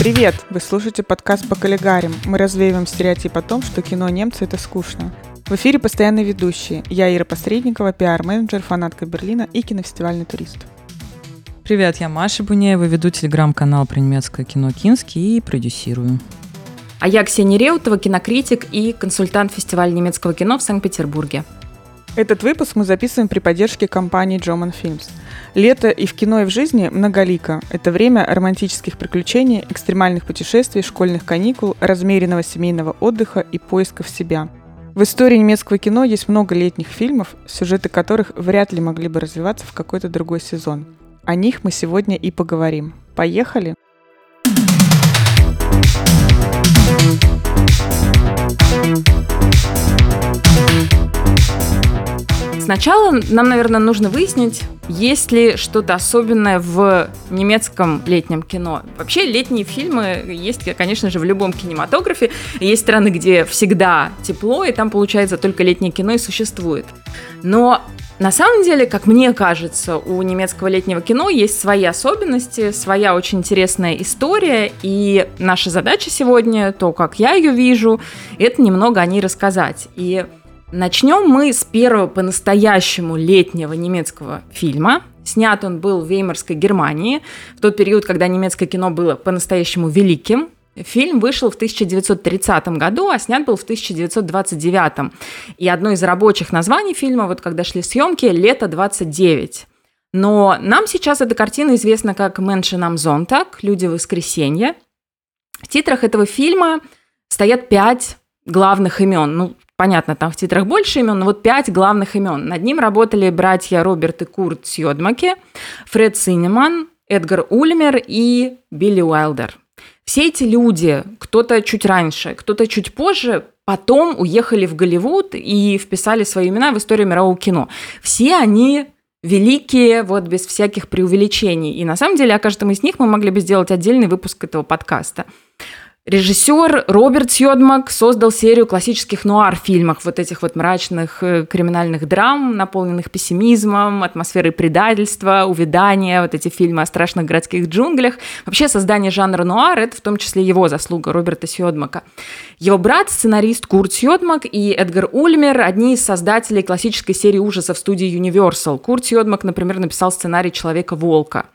Привет! Вы слушаете подкаст по коллегарям. Мы развеиваем стереотип о том, что кино немцы — это скучно. В эфире постоянные ведущие. Я Ира Посредникова, пиар-менеджер, фанатка Берлина и кинофестивальный турист. Привет, я Маша Бунеева, веду телеграм-канал про немецкое кино «Кинский» и продюсирую. А я Ксения Реутова, кинокритик и консультант фестиваля немецкого кино в Санкт-Петербурге. Этот выпуск мы записываем при поддержке компании Джоман Films. Лето и в кино, и в жизни многолико. Это время романтических приключений, экстремальных путешествий, школьных каникул, размеренного семейного отдыха и поисков себя. В истории немецкого кино есть много летних фильмов, сюжеты которых вряд ли могли бы развиваться в какой-то другой сезон. О них мы сегодня и поговорим. Поехали! Сначала нам, наверное, нужно выяснить, есть ли что-то особенное в немецком летнем кино. Вообще летние фильмы есть, конечно же, в любом кинематографе. Есть страны, где всегда тепло, и там, получается, только летнее кино и существует. Но на самом деле, как мне кажется, у немецкого летнего кино есть свои особенности, своя очень интересная история, и наша задача сегодня, то, как я ее вижу, это немного о ней рассказать. И Начнем мы с первого по-настоящему летнего немецкого фильма. Снят он был в Веймарской Германии, в тот период, когда немецкое кино было по-настоящему великим. Фильм вышел в 1930 году, а снят был в 1929. И одно из рабочих названий фильма, вот когда шли съемки, «Лето 29». Но нам сейчас эта картина известна как «Menschen am Sonntag», «Люди воскресенья». В титрах этого фильма стоят пять главных имен. Ну, понятно, там в титрах больше имен, но вот пять главных имен. Над ним работали братья Роберт и Курт Сьодмаке, Фред Синеман, Эдгар Ульмер и Билли Уайлдер. Все эти люди, кто-то чуть раньше, кто-то чуть позже, потом уехали в Голливуд и вписали свои имена в историю мирового кино. Все они великие, вот без всяких преувеличений. И на самом деле о каждом из них мы могли бы сделать отдельный выпуск этого подкаста. Режиссер Роберт Сьодмак создал серию классических нуар-фильмов, вот этих вот мрачных э, криминальных драм, наполненных пессимизмом, атмосферой предательства, увядания, вот эти фильмы о страшных городских джунглях. Вообще создание жанра нуар – это в том числе его заслуга, Роберта Сьодмака. Его брат, сценарист Курт Сьодмак и Эдгар Ульмер – одни из создателей классической серии ужасов студии Universal. Курт Сьодмак, например, написал сценарий «Человека-волка».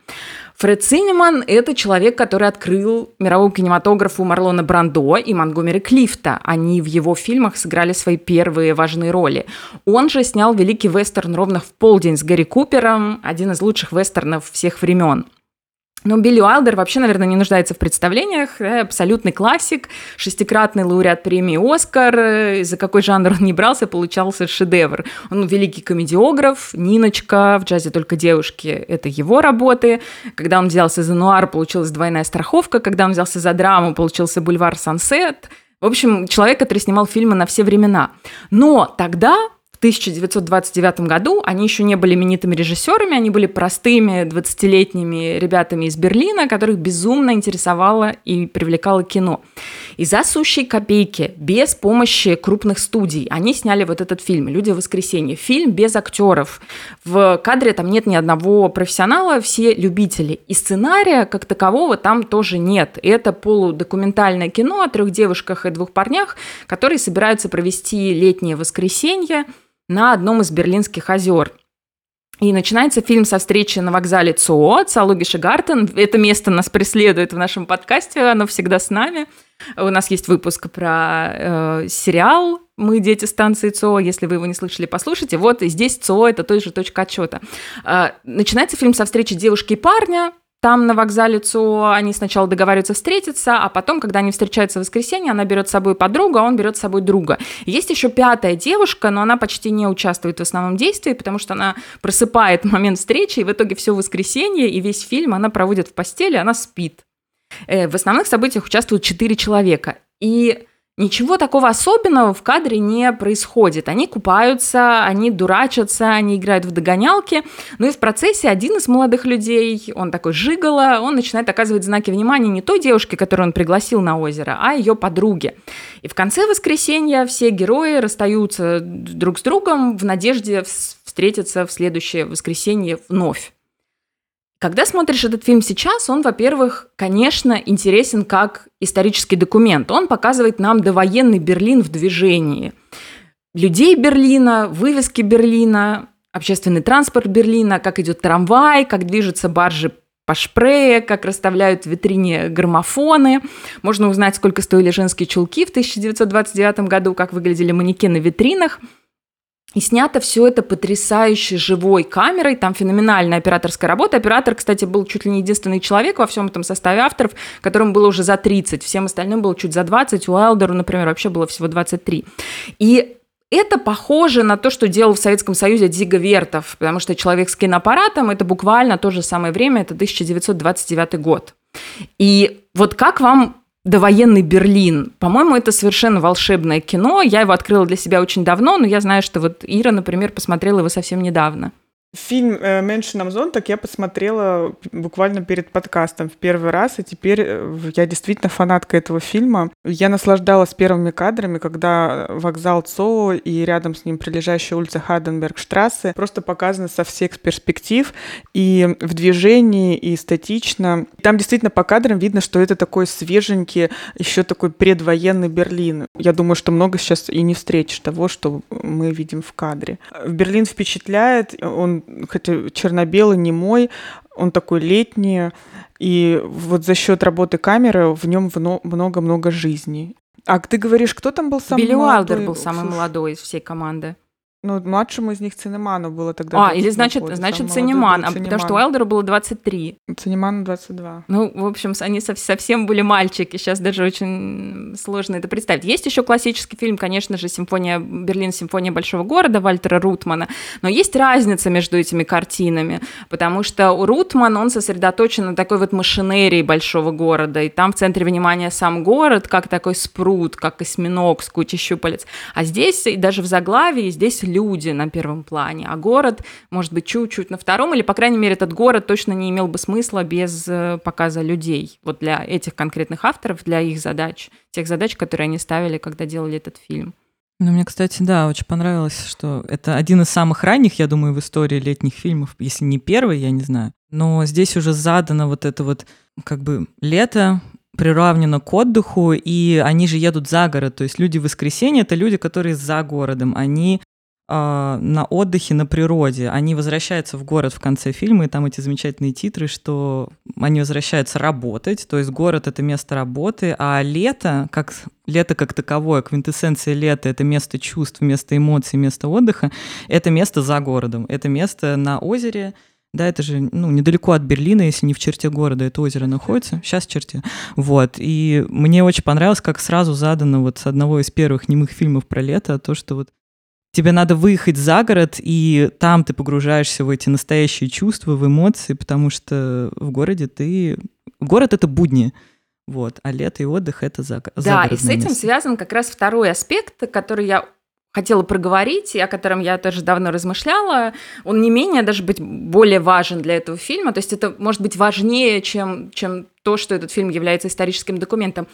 Фред Синеман – это человек, который открыл мировому кинематографу Марлона Брандо и Монгомери Клифта. Они в его фильмах сыграли свои первые важные роли. Он же снял великий вестерн «Ровно в полдень» с Гарри Купером, один из лучших вестернов всех времен. Но Билли Уайлдер вообще, наверное, не нуждается в представлениях. Абсолютный классик, шестикратный лауреат премии «Оскар». За какой жанр он не брался, получался шедевр. Он великий комедиограф, Ниночка, в джазе только девушки – это его работы. Когда он взялся за нуар, получилась двойная страховка. Когда он взялся за драму, получился бульвар «Сансет». В общем, человек, который снимал фильмы на все времена. Но тогда в 1929 году они еще не были именитыми режиссерами, они были простыми 20-летними ребятами из Берлина, которых безумно интересовало и привлекало кино. И за сущие копейки, без помощи крупных студий, они сняли вот этот фильм «Люди в воскресенье». Фильм без актеров. В кадре там нет ни одного профессионала, все любители. И сценария как такового там тоже нет. Это полудокументальное кино о трех девушках и двух парнях, которые собираются провести летнее воскресенье – на одном из берлинских озер. И начинается фильм со встречи на вокзале ЦО, Цалуги Шигартен. Это место нас преследует в нашем подкасте, оно всегда с нами. У нас есть выпуск про э, сериал «Мы дети станции ЦО». Если вы его не слышали, послушайте. Вот и здесь ЦО – это той же точка отчета. Э, начинается фильм со встречи девушки и парня, там на вокзале ЦУ они сначала договариваются встретиться, а потом, когда они встречаются в воскресенье, она берет с собой подругу, а он берет с собой друга. Есть еще пятая девушка, но она почти не участвует в основном действии, потому что она просыпает момент встречи, и в итоге все воскресенье и весь фильм она проводит в постели, она спит. Э, в основных событиях участвуют четыре человека. И Ничего такого особенного в кадре не происходит. Они купаются, они дурачатся, они играют в догонялки. Но и в процессе один из молодых людей, он такой жигало, он начинает оказывать знаки внимания не той девушке, которую он пригласил на озеро, а ее подруге. И в конце воскресенья все герои расстаются друг с другом в надежде встретиться в следующее воскресенье вновь. Когда смотришь этот фильм сейчас, он, во-первых, конечно, интересен как исторический документ. Он показывает нам довоенный Берлин в движении. Людей Берлина, вывески Берлина, общественный транспорт Берлина, как идет трамвай, как движутся баржи по шпрее, как расставляют в витрине граммофоны. Можно узнать, сколько стоили женские чулки в 1929 году, как выглядели манекены в витринах. И снято все это потрясающе живой камерой, там феноменальная операторская работа. Оператор, кстати, был чуть ли не единственный человек во всем этом составе авторов, которому было уже за 30, всем остальным было чуть за 20, у Уайлдеру, например, вообще было всего 23. И это похоже на то, что делал в Советском Союзе Дзига Вертов, потому что «Человек с киноаппаратом» — это буквально то же самое время, это 1929 год. И вот как вам довоенный Берлин. По-моему, это совершенно волшебное кино. Я его открыла для себя очень давно, но я знаю, что вот Ира, например, посмотрела его совсем недавно. Фильм э, «Меньше нам зон» так я посмотрела буквально перед подкастом в первый раз, и теперь э, я действительно фанатка этого фильма. Я наслаждалась первыми кадрами, когда вокзал ЦО и рядом с ним прилежащая улица Хаденбергштрассе просто показаны со всех перспектив, и в движении, и эстетично. Там действительно по кадрам видно, что это такой свеженький, еще такой предвоенный Берлин. Я думаю, что много сейчас и не встретишь того, что мы видим в кадре. Берлин впечатляет, он хотя черно-белый, не мой, он такой летний, и вот за счет работы камеры в нем много-много жизни. А ты говоришь, кто там был самый Билли молодой? Уайлдер был самый молодой из всей команды. Ну, младшему из них Цинеману было тогда. А, или значит, года, значит Цинеман, а потому что Уайлдеру было 23. Цинеману 22. Ну, в общем, они совсем были мальчики, сейчас даже очень сложно это представить. Есть еще классический фильм, конечно же, «Симфония Берлин. Симфония большого города» Вальтера Рутмана, но есть разница между этими картинами, потому что Рутман, он сосредоточен на такой вот машинерии большого города, и там в центре внимания сам город, как такой спрут, как осьминог с кучей щупалец. А здесь, и даже в заглавии, здесь люди на первом плане, а город, может быть, чуть-чуть на втором, или, по крайней мере, этот город точно не имел бы смысла без э, показа людей. Вот для этих конкретных авторов, для их задач, тех задач, которые они ставили, когда делали этот фильм. Ну, мне, кстати, да, очень понравилось, что это один из самых ранних, я думаю, в истории летних фильмов, если не первый, я не знаю. Но здесь уже задано вот это вот как бы лето, приравнено к отдыху, и они же едут за город. То есть люди в воскресенье — это люди, которые за городом. Они на отдыхе на природе. Они возвращаются в город в конце фильма, и там эти замечательные титры, что они возвращаются работать, то есть город — это место работы, а лето, как лето как таковое, квинтэссенция лета — это место чувств, место эмоций, место отдыха, это место за городом, это место на озере, да, это же, ну, недалеко от Берлина, если не в черте города это озеро находится, сейчас в черте. Вот, и мне очень понравилось, как сразу задано вот с одного из первых немых фильмов про лето, то, что вот тебе надо выехать за город, и там ты погружаешься в эти настоящие чувства, в эмоции, потому что в городе ты... Город — это будни, вот, а лето и отдых — это за Да, и с этим место. связан как раз второй аспект, который я хотела проговорить, и о котором я тоже давно размышляла, он не менее даже быть более важен для этого фильма, то есть это может быть важнее, чем, чем то, что этот фильм является историческим документом.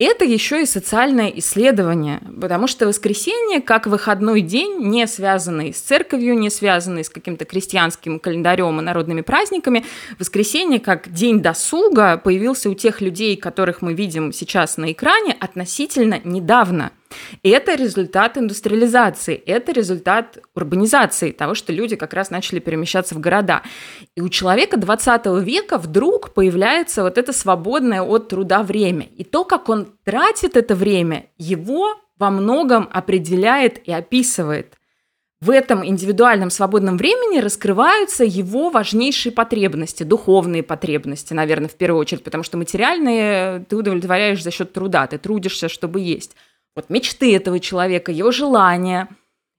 Это еще и социальное исследование, потому что воскресенье, как выходной день, не связанный с церковью, не связанный с каким-то крестьянским календарем и народными праздниками, воскресенье как день досуга появился у тех людей, которых мы видим сейчас на экране, относительно недавно. И это результат индустриализации, это результат урбанизации, того, что люди как раз начали перемещаться в города. И у человека 20 века вдруг появляется вот это свободное от труда время. И то, как он тратит это время, его во многом определяет и описывает. В этом индивидуальном свободном времени раскрываются его важнейшие потребности, духовные потребности, наверное, в первую очередь, потому что материальные ты удовлетворяешь за счет труда, ты трудишься, чтобы есть вот мечты этого человека, его желания.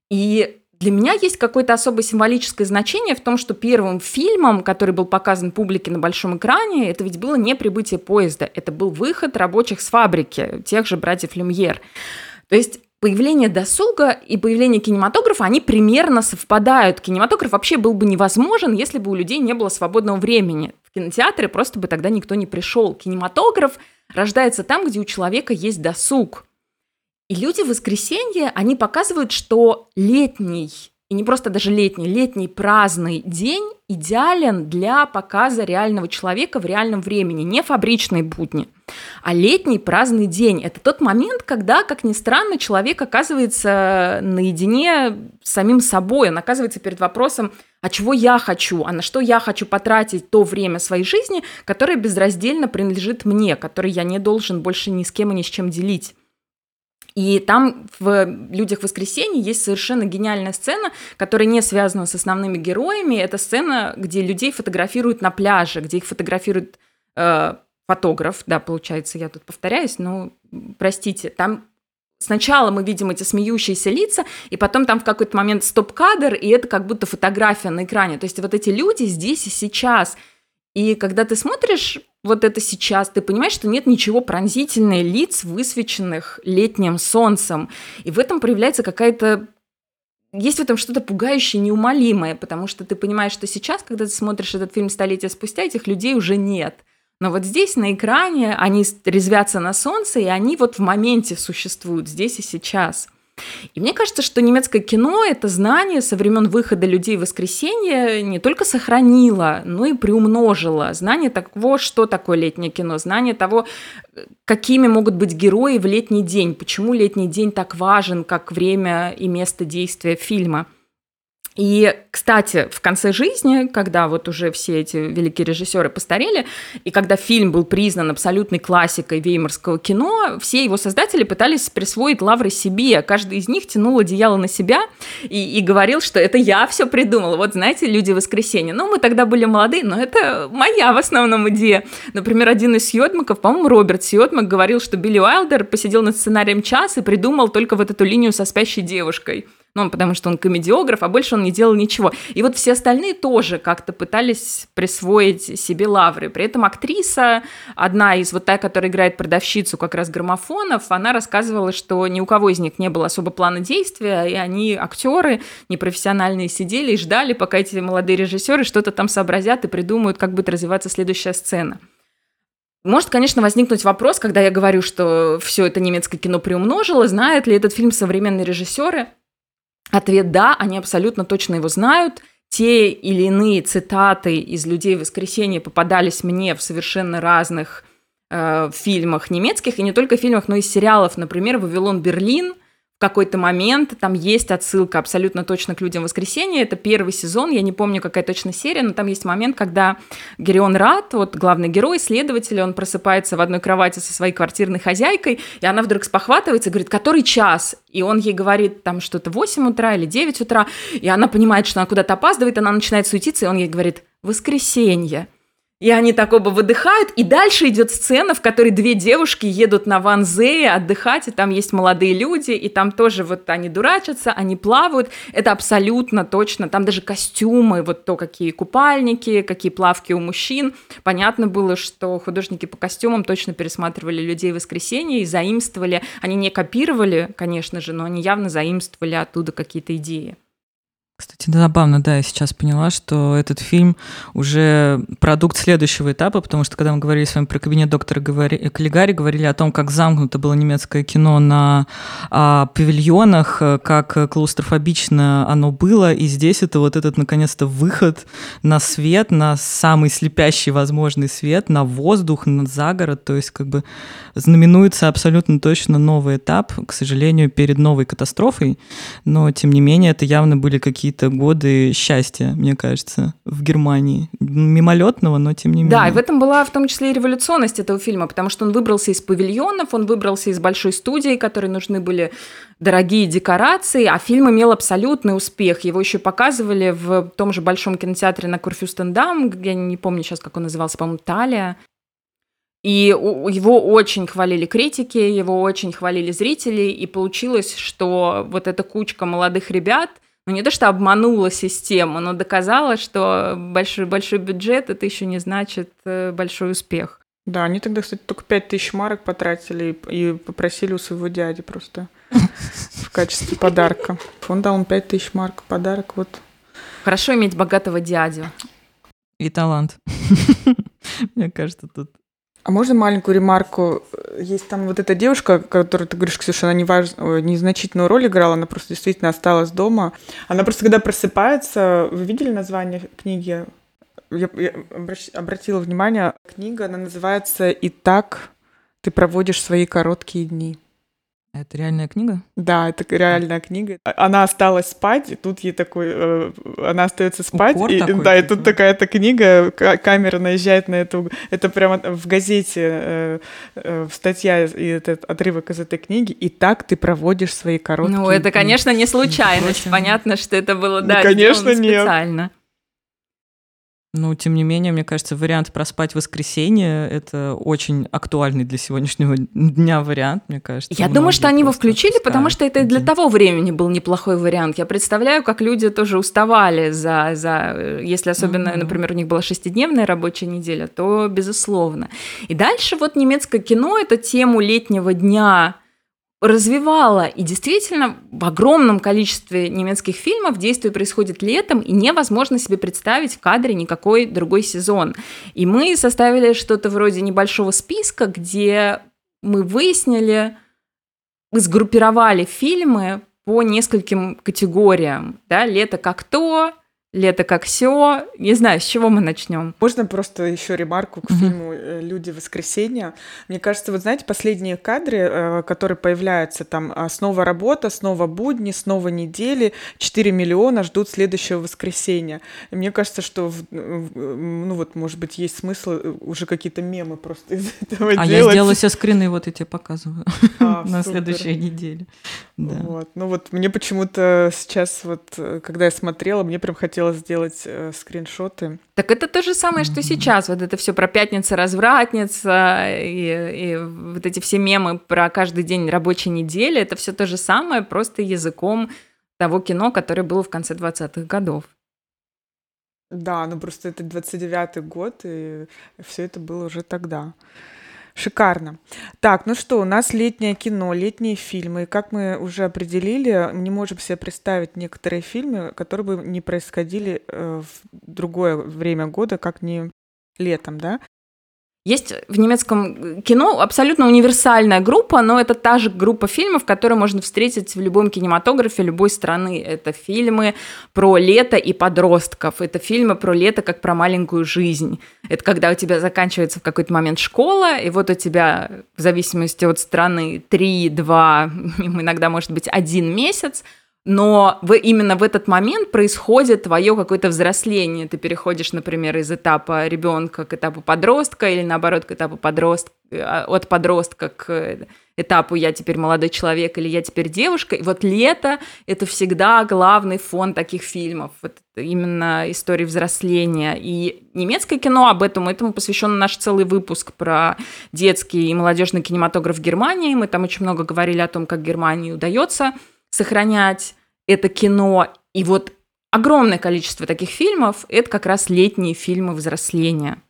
И для меня есть какое-то особое символическое значение в том, что первым фильмом, который был показан публике на большом экране, это ведь было не прибытие поезда, это был выход рабочих с фабрики, тех же братьев Люмьер. То есть появление досуга и появление кинематографа, они примерно совпадают. Кинематограф вообще был бы невозможен, если бы у людей не было свободного времени. В кинотеатры просто бы тогда никто не пришел. Кинематограф рождается там, где у человека есть досуг. И люди в воскресенье, они показывают, что летний, и не просто даже летний, летний праздный день идеален для показа реального человека в реальном времени, не фабричные будни. А летний праздный день – это тот момент, когда, как ни странно, человек оказывается наедине с самим собой, он оказывается перед вопросом, а чего я хочу, а на что я хочу потратить то время своей жизни, которое безраздельно принадлежит мне, которое я не должен больше ни с кем и ни с чем делить. И там в «Людях воскресенья» есть совершенно гениальная сцена, которая не связана с основными героями. Это сцена, где людей фотографируют на пляже, где их фотографирует э, фотограф. Да, получается, я тут повторяюсь, но простите. Там Сначала мы видим эти смеющиеся лица, и потом там в какой-то момент стоп-кадр, и это как будто фотография на экране. То есть вот эти люди здесь и сейчас. И когда ты смотришь вот это сейчас, ты понимаешь, что нет ничего пронзительнее лиц, высвеченных летним солнцем. И в этом проявляется какая-то есть в этом что-то пугающее, неумолимое, потому что ты понимаешь, что сейчас, когда ты смотришь этот фильм столетия спустя, этих людей уже нет. Но вот здесь на экране они резвятся на солнце, и они вот в моменте существуют здесь и сейчас – и мне кажется, что немецкое кино это знание со времен выхода людей в воскресенье не только сохранило, но и приумножило. Знание того, что такое летнее кино, знание того, какими могут быть герои в летний день, почему летний день так важен, как время и место действия фильма – и, кстати, в конце жизни, когда вот уже все эти великие режиссеры постарели, и когда фильм был признан абсолютной классикой веймарского кино, все его создатели пытались присвоить лавры себе. Каждый из них тянул одеяло на себя и, и говорил, что это я все придумал. Вот знаете, люди воскресенья. Ну, мы тогда были молодые, но это моя в основном идея. Например, один из Сьотмаков, по-моему, Роберт Сьотмак говорил, что Билли Уайлдер посидел над сценарием час и придумал только вот эту линию со спящей девушкой ну, потому что он комедиограф, а больше он не делал ничего. И вот все остальные тоже как-то пытались присвоить себе лавры. При этом актриса, одна из вот та, которая играет продавщицу как раз граммофонов, она рассказывала, что ни у кого из них не было особо плана действия, и они, актеры непрофессиональные, сидели и ждали, пока эти молодые режиссеры что-то там сообразят и придумают, как будет развиваться следующая сцена. Может, конечно, возникнуть вопрос, когда я говорю, что все это немецкое кино приумножило, знают ли этот фильм современные режиссеры. Ответ «да», они абсолютно точно его знают. Те или иные цитаты из «Людей воскресенья» попадались мне в совершенно разных э, фильмах немецких, и не только фильмах, но и сериалов. Например, «Вавилон Берлин», какой-то момент, там есть отсылка абсолютно точно к «Людям воскресенья», это первый сезон, я не помню, какая точно серия, но там есть момент, когда Герион Рад, вот главный герой, следователь, он просыпается в одной кровати со своей квартирной хозяйкой, и она вдруг спохватывается и говорит, который час? И он ей говорит там что-то 8 утра или 9 утра, и она понимает, что она куда-то опаздывает, она начинает суетиться, и он ей говорит, воскресенье. И они так оба выдыхают, и дальше идет сцена, в которой две девушки едут на Ванзее отдыхать, и там есть молодые люди, и там тоже вот они дурачатся, они плавают, это абсолютно точно, там даже костюмы, вот то, какие купальники, какие плавки у мужчин. Понятно было, что художники по костюмам точно пересматривали «Людей в воскресенье» и заимствовали, они не копировали, конечно же, но они явно заимствовали оттуда какие-то идеи. Кстати, забавно, да, я сейчас поняла, что этот фильм уже продукт следующего этапа, потому что когда мы говорили с вами про кабинет доктора говори, Каллигари, говорили о том, как замкнуто было немецкое кино на а, павильонах, как клаустрофобично оно было, и здесь это вот этот, наконец-то, выход на свет, на самый слепящий возможный свет, на воздух, на загород, то есть как бы знаменуется абсолютно точно новый этап, к сожалению, перед новой катастрофой, но, тем не менее, это явно были какие какие-то годы счастья, мне кажется, в Германии. Мимолетного, но тем не менее. Да, и в этом была в том числе и революционность этого фильма, потому что он выбрался из павильонов, он выбрался из большой студии, которой нужны были дорогие декорации, а фильм имел абсолютный успех. Его еще показывали в том же большом кинотеатре на Курфюстендам, я не помню сейчас, как он назывался, по-моему, Талия. И его очень хвалили критики, его очень хвалили зрители, и получилось, что вот эта кучка молодых ребят – ну, не то, что обманула систему, но доказала, что большой, большой бюджет это еще не значит э, большой успех. Да, они тогда, кстати, только 5 тысяч марок потратили и попросили у своего дяди просто в качестве подарка. Он дал им 5 тысяч марок подарок, вот. Хорошо иметь богатого дядю. И талант. Мне кажется, тут а можно маленькую ремарку? Есть там вот эта девушка, которую ты говоришь, Ксюша, она не незначительную роль играла, она просто действительно осталась дома. Она просто, когда просыпается, вы видели название книги? я, я обращ- обратила внимание, книга, она называется «И так ты проводишь свои короткие дни». Это реальная книга? Да, это реальная книга. А- Она осталась спать, и тут ей такой, э, она остается спать, Укор и, такой, да, и тут такая-то книга, ка- камера наезжает на эту, это прямо в газете э, э, статья и этот отрывок из этой книги. И так ты проводишь свои короткие. Ну, это, дни». конечно, не случайность. Понятно, что это было, Ну, да, конечно, нет. специально. Ну, тем не менее, мне кажется, вариант проспать воскресенье — это очень актуальный для сегодняшнего дня вариант, мне кажется. Я думаю, что они его включили, просто потому что это и для того времени был неплохой вариант. Я представляю, как люди тоже уставали за, за э, если особенно, Мгм. например, у них была шестидневная рабочая неделя, то безусловно. И дальше вот немецкое кино эту тему летнего дня развивала. И действительно, в огромном количестве немецких фильмов действие происходит летом, и невозможно себе представить в кадре никакой другой сезон. И мы составили что-то вроде небольшого списка, где мы выяснили, мы сгруппировали фильмы по нескольким категориям. Да? Лето как то, лето как все. Не знаю, с чего мы начнем. Можно просто еще ремарку к Мгм. фильму э, «Люди воскресенья». Мне кажется, вот знаете, последние кадры, э, которые появляются там а, снова работа, снова будни, снова недели, 4 миллиона ждут следующего воскресенья. И мне кажется, что, в- в- ну вот, может быть, есть смысл э, уже какие-то мемы просто из этого А я делать. сделала себе скрины, вот я тебе показываю А, на супер. следующей неделе. Да. Вот. Ну вот мне почему-то сейчас вот, э, когда я смотрела, мне прям хотелось сделать э, скриншоты. Так это то же самое, что сейчас. Вот это все про пятница, развратница и, и вот эти все мемы про каждый день рабочей недели. Это все то же самое, просто языком того кино, которое было в конце 20-х годов. Да, ну просто это 29-й год, и все это было уже тогда. Шикарно. Так, ну что, у нас летнее кино, летние фильмы. Как мы уже определили, не можем себе представить некоторые фильмы, которые бы не происходили э, в другое время года, как не летом, да? Есть в немецком кино абсолютно универсальная группа, но это та же группа фильмов, которую можно встретить в любом кинематографе любой страны. Это фильмы про лето и подростков, это фильмы про лето как про маленькую жизнь. Это когда у тебя заканчивается в какой-то момент школа, и вот у тебя, в зависимости от страны, 3, 2, иногда может быть один месяц, но в, именно в этот момент происходит твое какое-то взросление. Ты переходишь, например, из этапа ребенка к этапу подростка, или наоборот, к этапу подростка, от подростка к этапу я теперь молодой человек или я теперь девушка. И вот лето — это всегда главный фон таких фильмов. Вот именно истории взросления. И немецкое кино об этом, этому посвящен наш целый выпуск про детский и молодежный кинематограф Германии. Мы там очень много говорили о том, как Германии удается сохранять это кино. И вот огромное количество таких фильмов — это как раз летние фильмы взросления.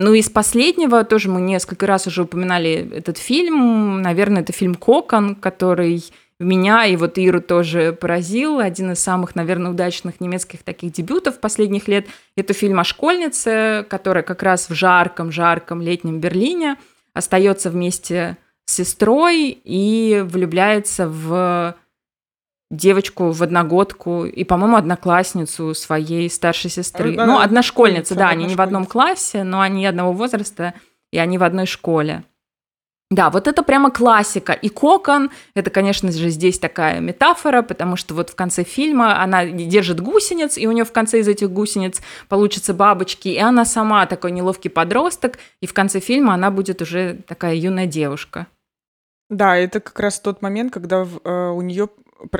Ну, из последнего тоже мы несколько раз уже упоминали этот фильм. Наверное, это фильм «Кокон», который меня и вот Иру тоже поразил. Один из самых, наверное, удачных немецких таких дебютов последних лет. Это фильм о школьнице, которая как раз в жарком-жарком летнем Берлине остается вместе с сестрой и влюбляется в девочку, в одногодку и, по-моему, одноклассницу своей старшей сестры. Она- ну, одна школьница, школьница, да, они не в одном классе, но они одного возраста, и они в одной школе. Да, вот это прямо классика. И кокон, это, конечно же, здесь такая метафора, потому что вот в конце фильма она держит гусениц, и у нее в конце из этих гусениц получатся бабочки, и она сама такой неловкий подросток, и в конце фильма она будет уже такая юная девушка. Да, это как раз тот момент, когда э, у нее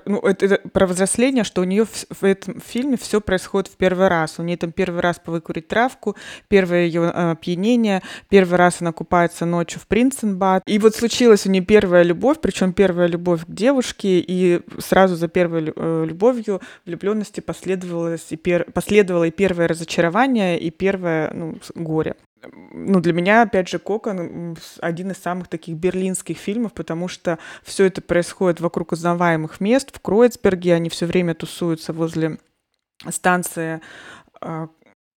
ну, это, это про взросление, что у нее в, в этом фильме все происходит в первый раз. У нее там первый раз повыкурить травку, первое ее э, опьянение, первый раз она купается ночью в Принценбад. И вот случилась у нее первая любовь, причем первая любовь к девушке, и сразу за первой э, любовью влюбленности последовало и, пер, последовало и первое разочарование, и первое ну, горе ну, для меня, опять же, Кокон один из самых таких берлинских фильмов, потому что все это происходит вокруг узнаваемых мест. В Кроицберге они все время тусуются возле станции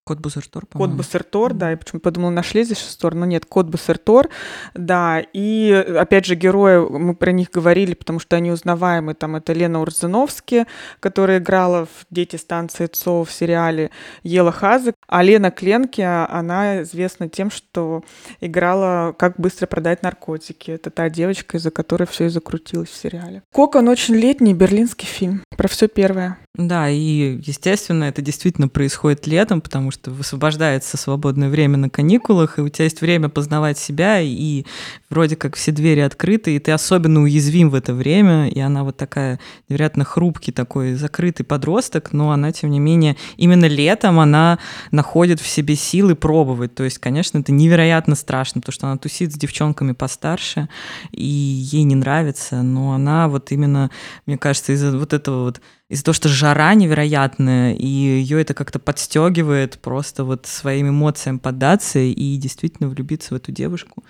Кот Бусертор, Кот по-моему. Бусертор, да, я почему подумала, нашли здесь шестор, но нет, Кот Бусертор, да, и опять же герои, мы про них говорили, потому что они узнаваемы, там это Лена Урзановски, которая играла в «Дети станции ЦО» в сериале Ела Хазык, а Лена Кленки, она известна тем, что играла «Как быстро продать наркотики». Это та девочка, из-за которой все и закрутилось в сериале. Кока, он очень летний берлинский фильм про все первое. Да, и, естественно, это действительно происходит летом, потому что высвобождается свободное время на каникулах, и у тебя есть время познавать себя, и вроде как все двери открыты, и ты особенно уязвим в это время, и она вот такая невероятно хрупкий такой закрытый подросток, но она, тем не менее, именно летом она находит в себе силы пробовать. То есть, конечно, это невероятно страшно, потому что она тусит с девчонками постарше, и ей не нравится, но она вот именно, мне кажется, из-за вот этого вот из-за того, что жара невероятная, и ее это как-то подстегивает просто вот своим эмоциям поддаться и действительно влюбиться в эту девушку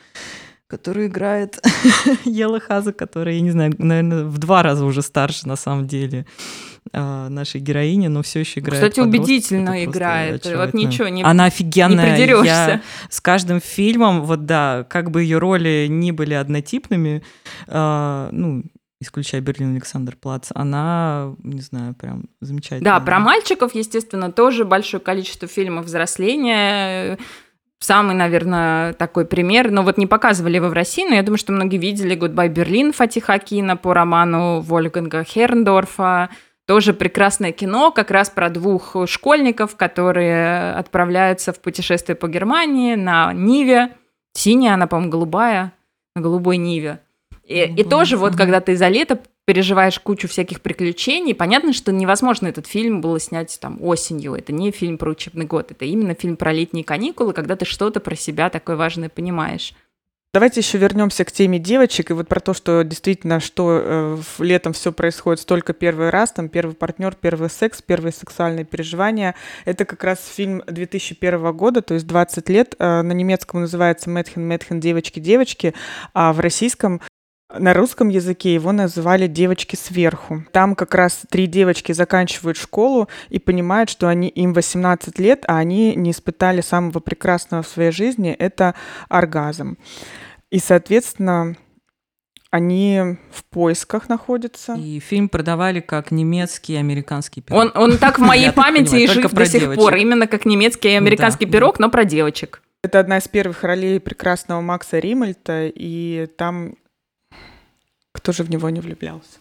которую играет Ела Хаза, которая, я не знаю, наверное, в два раза уже старше на самом деле а, нашей героини, но все еще играет. Кстати, убедительно играет. Вот ничего не Она офигенная. Не я с каждым фильмом, вот да, как бы ее роли не были однотипными, э, ну, исключая Берлин Александерплац, она, не знаю, прям замечательная. Да, про мальчиков, естественно, тоже большое количество фильмов взросления. Самый, наверное, такой пример, но вот не показывали его в России, но я думаю, что многие видели «Гудбай Берлин» Фатиха Акина по роману Вольфганга Херндорфа. Тоже прекрасное кино, как раз про двух школьников, которые отправляются в путешествие по Германии на Ниве. Синяя, она, по-моему, голубая, на голубой Ниве. И, и тоже вот, когда ты за лето переживаешь кучу всяких приключений, понятно, что невозможно этот фильм было снять там осенью. Это не фильм про учебный год, это именно фильм про летние каникулы, когда ты что-то про себя такое важное понимаешь. Давайте еще вернемся к теме девочек и вот про то, что действительно, что э, летом все происходит столько первый раз, там первый партнер, первый секс, первые сексуальные переживания. Это как раз фильм 2001 года, то есть 20 лет. Э, на немецком называется Мэтхен, Мэтхен, девочки, девочки, а в российском на русском языке его называли «девочки сверху». Там как раз три девочки заканчивают школу и понимают, что они, им 18 лет, а они не испытали самого прекрасного в своей жизни — это оргазм. И, соответственно, они в поисках находятся. И фильм продавали как немецкий и американский пирог. Он, он так в моей памяти и жив до сих пор. Именно как немецкий и американский пирог, но про девочек. Это одна из первых ролей прекрасного Макса Риммельта, и там кто же в него не влюблялся?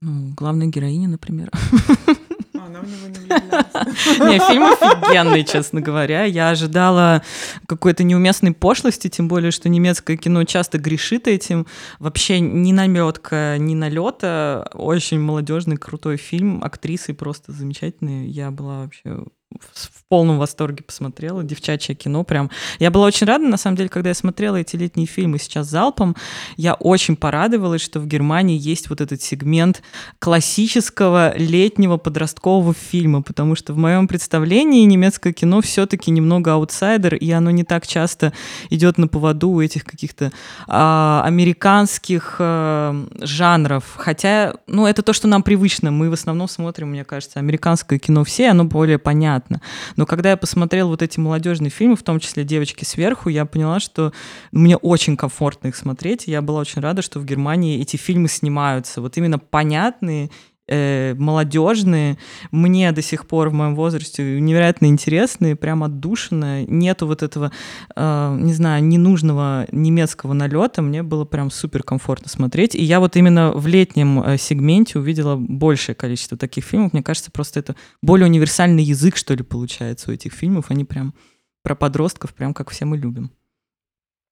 Ну, главная героиня, например. А, она в него не влюблялась. Не, фильм офигенный, честно говоря. Я ожидала какой-то неуместной пошлости, тем более, что немецкое кино часто грешит этим. Вообще ни наметка, ни налета. Очень молодежный, крутой фильм. Актрисы просто замечательные. Я была вообще в полном восторге посмотрела, девчачье кино прям. Я была очень рада, на самом деле, когда я смотрела эти летние фильмы сейчас залпом, я очень порадовалась, что в Германии есть вот этот сегмент классического летнего подросткового фильма, потому что в моем представлении немецкое кино все-таки немного аутсайдер, и оно не так часто идет на поводу у этих каких-то а, американских а, жанров. Хотя, ну, это то, что нам привычно. Мы в основном смотрим, мне кажется, американское кино все, оно более понятно понятно. Но когда я посмотрела вот эти молодежные фильмы, в том числе «Девочки сверху», я поняла, что мне очень комфортно их смотреть. Я была очень рада, что в Германии эти фильмы снимаются. Вот именно понятные э, молодежные, мне до сих пор в моем возрасте невероятно интересные, прям отдушины. Нету вот этого, э, не знаю, ненужного немецкого налета. Мне было прям супер комфортно смотреть. И я вот именно в летнем э, сегменте увидела большее количество таких фильмов. Мне кажется, просто это более универсальный язык, что ли, получается у этих фильмов. Они прям про подростков, прям как все мы любим.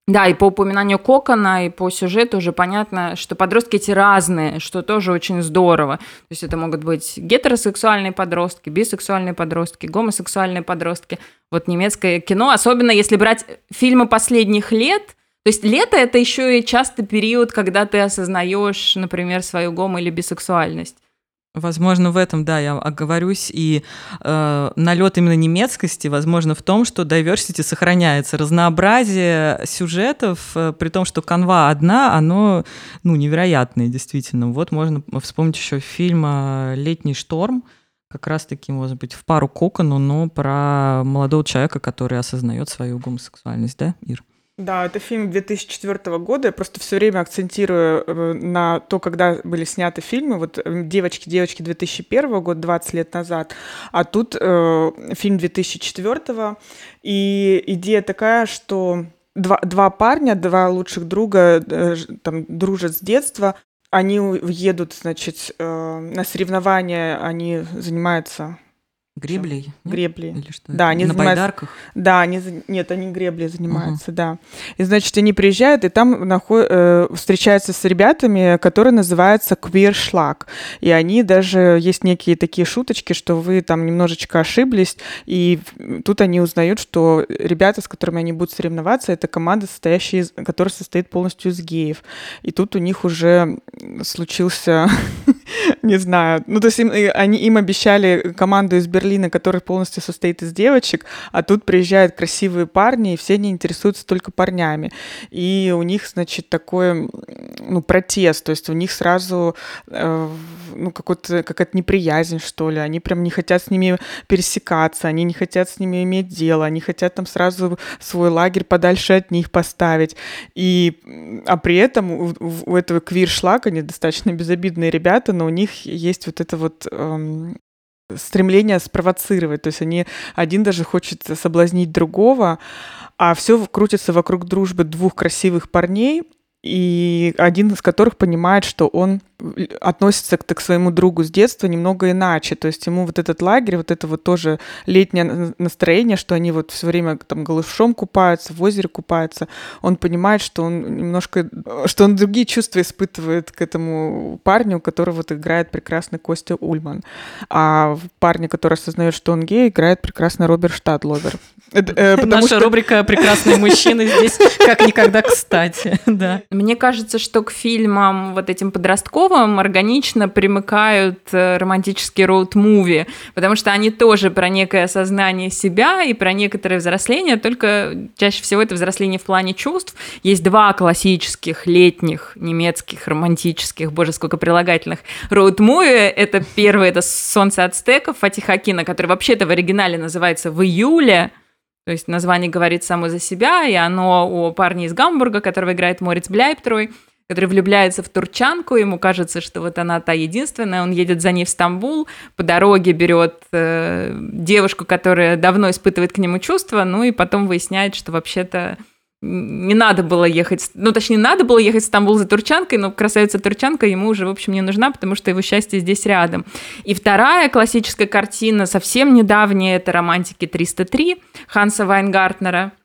Да, и по упоминанию Кокона, и по сюжету уже понятно, что подростки эти разные, что тоже очень здорово. То есть это могут быть гетеросексуальные подростки, бисексуальные подростки, гомосексуальные подростки. Вот немецкое кино, особенно если брать фильмы последних лет, то есть лето это еще и часто период, когда ты осознаешь, например, свою гомо- или бисексуальность. Возможно, в этом, да, я оговорюсь. И э, налет именно немецкости, возможно, в том, что diversity сохраняется. Разнообразие сюжетов, э, при том, что канва одна, оно ну, невероятное, действительно. Вот можно вспомнить еще фильм э, «Летний шторм», как раз-таки, может быть, в пару кокону, но про молодого человека, который осознает свою гомосексуальность, да, Ир? Да, это фильм 2004 года. Я просто все время акцентирую э, на то, когда были сняты фильмы. Вот «Девочки, девочки» 2001 года, 20 лет назад. А тут э, фильм 2004 И идея такая, что два, два парня, два лучших друга, э, там, дружат с детства. Они едут, значит, э, на соревнования, они занимаются Греблей? Гребли. Или что? Да, они На занимаются... байдарках? Да, они... нет, они гребли занимаются, uh-huh. да. И, значит, они приезжают, и там наход... э, встречаются с ребятами, которые называются квир-шлак. И они даже... Есть некие такие шуточки, что вы там немножечко ошиблись, и тут они узнают, что ребята, с которыми они будут соревноваться, это команда, состоящая из... которая состоит полностью из геев. И тут у них уже случился... не знаю. Ну, то есть им, они, им обещали команду из Берлина, которая полностью состоит из девочек, а тут приезжают красивые парни, и все они интересуются только парнями. И у них, значит, такой, ну, протест, то есть у них сразу, э, ну, какая-то неприязнь, что ли. Они прям не хотят с ними пересекаться, они не хотят с ними иметь дело, они хотят там сразу свой лагерь подальше от них поставить. И, а при этом у, у этого квир-шлака, они достаточно безобидные ребята, но у них есть вот это вот эм, стремление спровоцировать. То есть они один даже хочет соблазнить другого, а все крутится вокруг дружбы двух красивых парней, и один из которых понимает, что он относится к, к своему другу с детства немного иначе. То есть ему вот этот лагерь, вот это вот тоже летнее настроение, что они вот все время там голышом купаются, в озере купаются, он понимает, что он немножко, что он другие чувства испытывает к этому парню, который вот играет прекрасный Костя Ульман. А парня, который осознает, что он гей, играет прекрасный Роберт Штадловер. Э, Наша что... рубрика «Прекрасные мужчины» здесь как никогда кстати, да. Мне кажется, что к фильмам вот этим подростковым органично примыкают э, романтические роуд-муви, потому что они тоже про некое осознание себя и про некоторое взросление, только чаще всего это взросление в плане чувств. Есть два классических летних немецких романтических, боже, сколько прилагательных, роуд-муви. Это первый, это «Солнце ацтеков» Фатиха Акина, который вообще-то в оригинале называется «В июле», то есть название говорит само за себя, и оно у парня из Гамбурга, которого играет Морец Бляйптрой, который влюбляется в турчанку, ему кажется, что вот она та единственная, он едет за ней в Стамбул, по дороге берет э, девушку, которая давно испытывает к нему чувства, ну и потом выясняет, что вообще-то не надо было ехать, ну, точнее, надо было ехать в Стамбул за турчанкой, но красавица-турчанка ему уже, в общем, не нужна, потому что его счастье здесь рядом. И вторая классическая картина, совсем недавняя, это «Романтики 303» Ханса Вайнгартнера –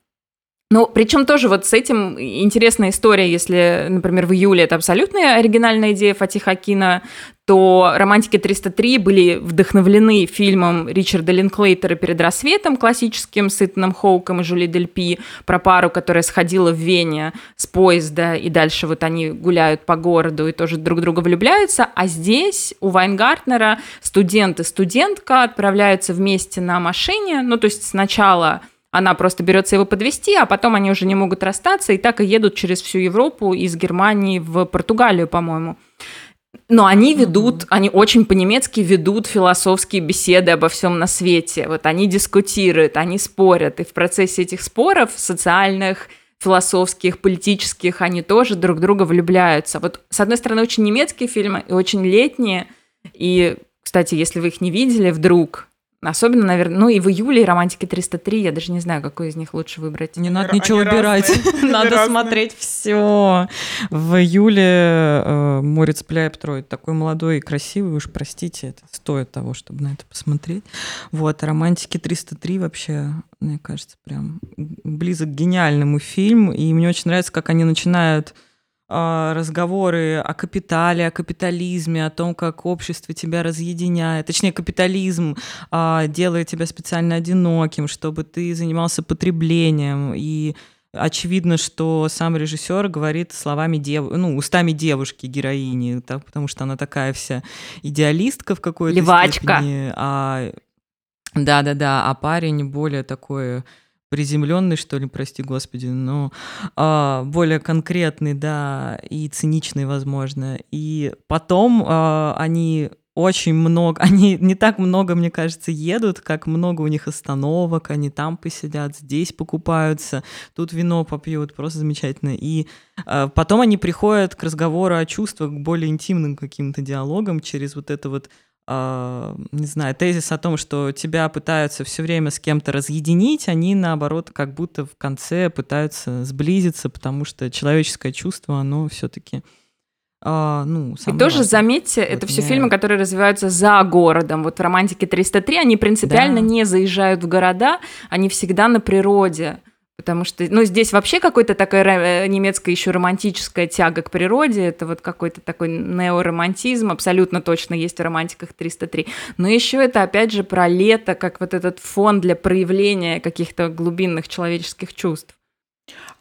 ну, причем тоже вот с этим интересная история, если, например, в июле это абсолютно оригинальная идея Фатиха Акина, то «Романтики 303» были вдохновлены фильмом Ричарда Линклейтера «Перед рассветом», классическим с Итаном Хоуком и Жюли Дельпи, про пару, которая сходила в Вене с поезда, и дальше вот они гуляют по городу и тоже друг друга влюбляются. А здесь у Вайнгартнера студент и студентка отправляются вместе на машине, ну, то есть сначала она просто берется его подвести, а потом они уже не могут расстаться, и так и едут через всю Европу из Германии в Португалию, по-моему. Но они ведут, mm-hmm. они очень по-немецки ведут философские беседы обо всем на свете. Вот они дискутируют, они спорят, и в процессе этих споров социальных, философских, политических, они тоже друг друга влюбляются. Вот с одной стороны очень немецкие фильмы и очень летние, и кстати, если вы их не видели вдруг, Особенно, наверное, ну и в июле романтики 303, я даже не знаю, какой из них лучше выбрать. Не надо ничего выбирать, надо смотреть все. В июле э, Морец Пляйп Троид такой молодой и красивый, уж простите, это стоит того, чтобы на это посмотреть. Вот, романтики 303 вообще, мне кажется, прям близок к гениальному фильм, и мне очень нравится, как они начинают разговоры о капитале, о капитализме, о том, как общество тебя разъединяет. Точнее, капитализм а, делает тебя специально одиноким, чтобы ты занимался потреблением. И очевидно, что сам режиссер говорит словами дев... ну, устами девушки, героини, так, потому что она такая вся идеалистка в какой-то Левачка. степени. А... Да-да-да, а парень более такой приземленный, что ли, прости господи, но а, более конкретный, да, и циничный, возможно. И потом а, они очень много, они не так много, мне кажется, едут, как много у них остановок, они там посидят, здесь покупаются, тут вино попьют, просто замечательно. И э, потом они приходят к разговору о чувствах, к более интимным каким-то диалогам через вот это вот Uh, не знаю, тезис о том, что тебя пытаются все время с кем-то разъединить, они наоборот как будто в конце пытаются сблизиться, потому что человеческое чувство, оно все-таки а, ну, и тоже важное. заметьте, вот это все фильмы, которые развиваются за городом. Вот в «Романтике 303» они принципиально да. не заезжают в города, они всегда на природе. Потому что, ну, здесь вообще какой-то такая э, немецкая еще романтическая тяга к природе, это вот какой-то такой неоромантизм, абсолютно точно есть в романтиках 303. Но еще это, опять же, про лето, как вот этот фон для проявления каких-то глубинных человеческих чувств.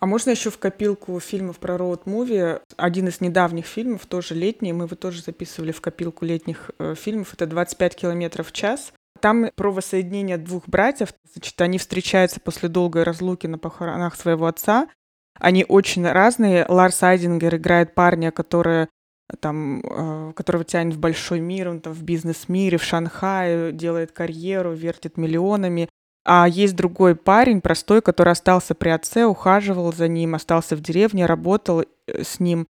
А можно еще в копилку фильмов про роуд-муви? Один из недавних фильмов, тоже летний, мы его тоже записывали в копилку летних э, фильмов, это «25 километров в час». Там про воссоединение двух братьев. Значит, они встречаются после долгой разлуки на похоронах своего отца. Они очень разные. Ларс Айдингер играет парня, который там, э, которого тянет в большой мир, он там в бизнес-мире, в Шанхае, делает карьеру, вертит миллионами. А есть другой парень, простой, который остался при отце, ухаживал за ним, остался в деревне, работал э, с ним.